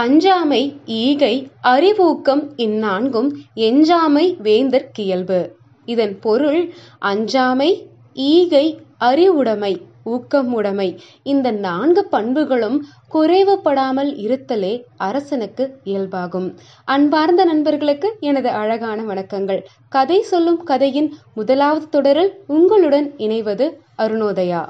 அஞ்சாமை ஈகை அறிவூக்கம் இந்நான்கும் எஞ்சாமை வேந்தற் கியல்பு. இதன் பொருள் அஞ்சாமை ஈகை அறிவுடைமை ஊக்கமுடைமை இந்த நான்கு பண்புகளும் குறைவுபடாமல் இருத்தலே அரசனுக்கு இயல்பாகும். அன்பார்ந்த நண்பர்களுக்கு எனது அழகான வணக்கங்கள். கதை சொல்லும் கதையின் முதலாவது தொடரில் உங்களுடன் இணைவது அருணோதயா.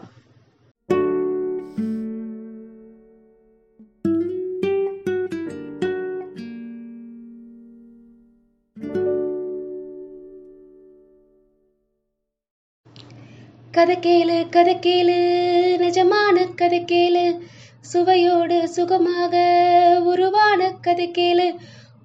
கதை கேளு கதை கேளு நிஜமான கதை கேளு சுவையோடு சுகமாக உருவான கதை கேளு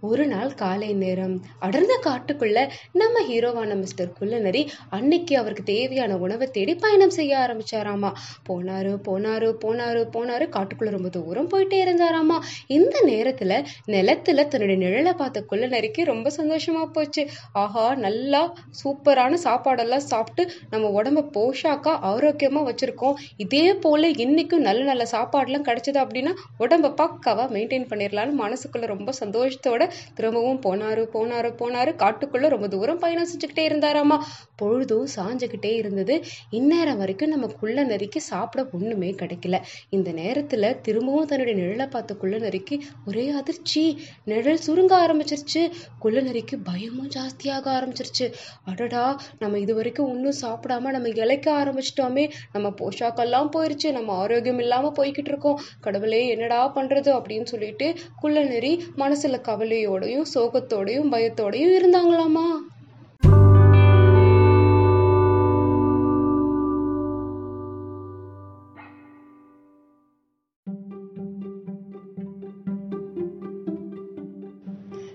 ஒரு நாள் காலை நேரம். அடர்ந்த காட்டுக்குள்ள நம்ம ஹீரோவான மிஸ்டர் குள்ளநரி அன்னைக்கு அவருக்கு தேவையான உணவை தேடி பயணம் செய்ய ஆரம்பிச்சாராமா. போனாரு போனாரு போனாரு போனாரு. காட்டுக்குள்ள ரொம்ப தூரம் போயிட்டே இருந்தாராமா. இந்த நேரத்துல நிலத்துல தன்னுடைய நிழலை பார்த்த குள்ளநரிக்கு ரொம்ப சந்தோஷமா போச்சு. ஆஹா நல்லா சூப்பரான சாப்பாடெல்லாம் சாப்பிட்டு நம்ம உடம்ப போஷாக்கா ஆரோக்கியமா வச்சிருக்கோம். இதே போல இன்னைக்கும் நல்ல நல்ல சாப்பாடுலாம் கிடைச்சது அப்படின்னா உடம்ப பக்காவா மெயின்டைன் பண்ணிடலாம்னு மனசுக்குள்ள ரொம்ப சந்தோஷத்தோட திரும்பவும் போனாரு போனாரு போனாரு. காட்டுக்குள்ள ரொம்ப தூரம் பயணம் செஞ்சுக்கிட்டே இருந்தாராமா? பொழுதும் சாஞ்சுக்கிட்டே இருந்தது. இந்நேரம் வரைக்கும் நம்ம குள்ள நெறிக்கு சாப்பிட ஒண்ணுமே கிடைக்கல. இந்த நேரத்துல திரும்பவும் தன்னுடைய நிழலை பார்த்த குள்ள நரிக்கு ஒரே அதிர்ச்சி. நிழல் சுருங்க ஆரம்பிச்சிருச்சு. குள்ள நெறிக்கு பயமும் ஜாஸ்தியாக ஆரம்பிச்சிருச்சு. அடடா நம்ம இது வரைக்கும் ஒன்றும் சாப்பிடாம நம்ம இழைக்க ஆரம்பிச்சிட்டோமே. நம்ம போஷாக்கெல்லாம் போயிருச்சு. நம்ம ஆரோக்கியம் இல்லாம போய்கிட்டு இருக்கோம். கடவுளே என்னடா பண்றது? அப்படின்னு சொல்லிட்டு குள்ள நெறி மனசுல கவலையோடையும் சோகத்தோடையும் பயத்தோடையும் இருந்தாங்களாமா?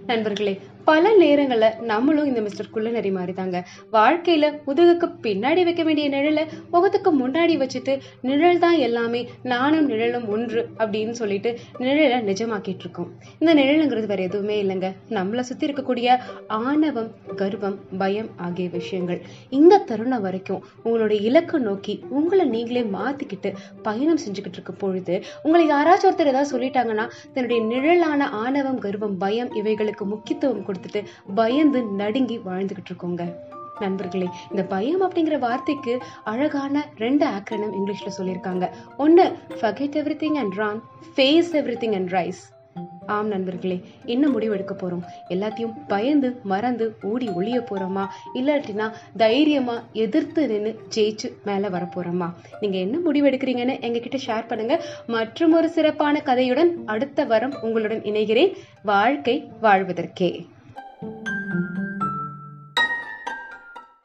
நண்பர்களே பல நேரங்களில் நம்மளும் இந்த மிஸ்டர் குள்ளநரி மாதிரி தாங்க வாழ்க்கையில் முதுகுக்கு பின்னாடி வைக்க வேண்டிய நிழலை முகத்துக்கு முன்னாடி வச்சுட்டு நிழல் தான் எல்லாமே நானும் நிழலும் ஒன்று அப்படின்னு சொல்லிட்டு நிழலை நிஜமாக்கிட்டு இருக்கோம் இந்த நிழலுங்கிறது வேற எதுவுமே இல்லைங்க. நம்மளை சுற்றி இருக்கக்கூடிய ஆணவம் கர்வம் பயம் ஆகிய விஷயங்கள். இந்த தருணம் வரைக்கும் உங்களுடைய இலக்கு நோக்கி உங்களை நீங்களே மாற்றிக்கிட்டு பயணம் செஞ்சுக்கிட்டு இருக்க பொழுது உங்களை யாராச்சும் ஒருத்தர் ஏதாவது சொல்லிட்டாங்கன்னா தன்னுடைய நிழலான ஆணவம் கர்வம் பயம் இவைகளுக்கு முக்கியத்துவம் கொடுத்துட்டு பயந்து நடுங்கி வாழ்ந்துகிட்டு இருக்கோங்க. நண்பர்களே இந்த பயம் அப்படிங்கிற வார்த்தைக்கு அழகான ரெண்டு ஆக்ரனம் இங்கிலீஷ்ல சொல்லியிருக்காங்க. ஒன்னு forget everything and run face everything and rise ஆம் நண்பர்களே என்ன முடிவு எடுக்க போறோம். எல்லாத்தையும் பயந்து மறந்து ஓடி ஒளிய போறோமா? இல்லாட்டினா தைரியமா எதிர்த்து நின்று ஜெயிச்சு மேல வர நீங்க என்ன முடிவு எடுக்கிறீங்கன்னு எங்ககிட்ட ஷேர் பண்ணுங்க. மற்றும் ஒரு சிறப்பான கதையுடன் அடுத்த வாரம் உங்களுடன் இணைகிறேன். வாழ்க்கை வாழ்வதற்கே.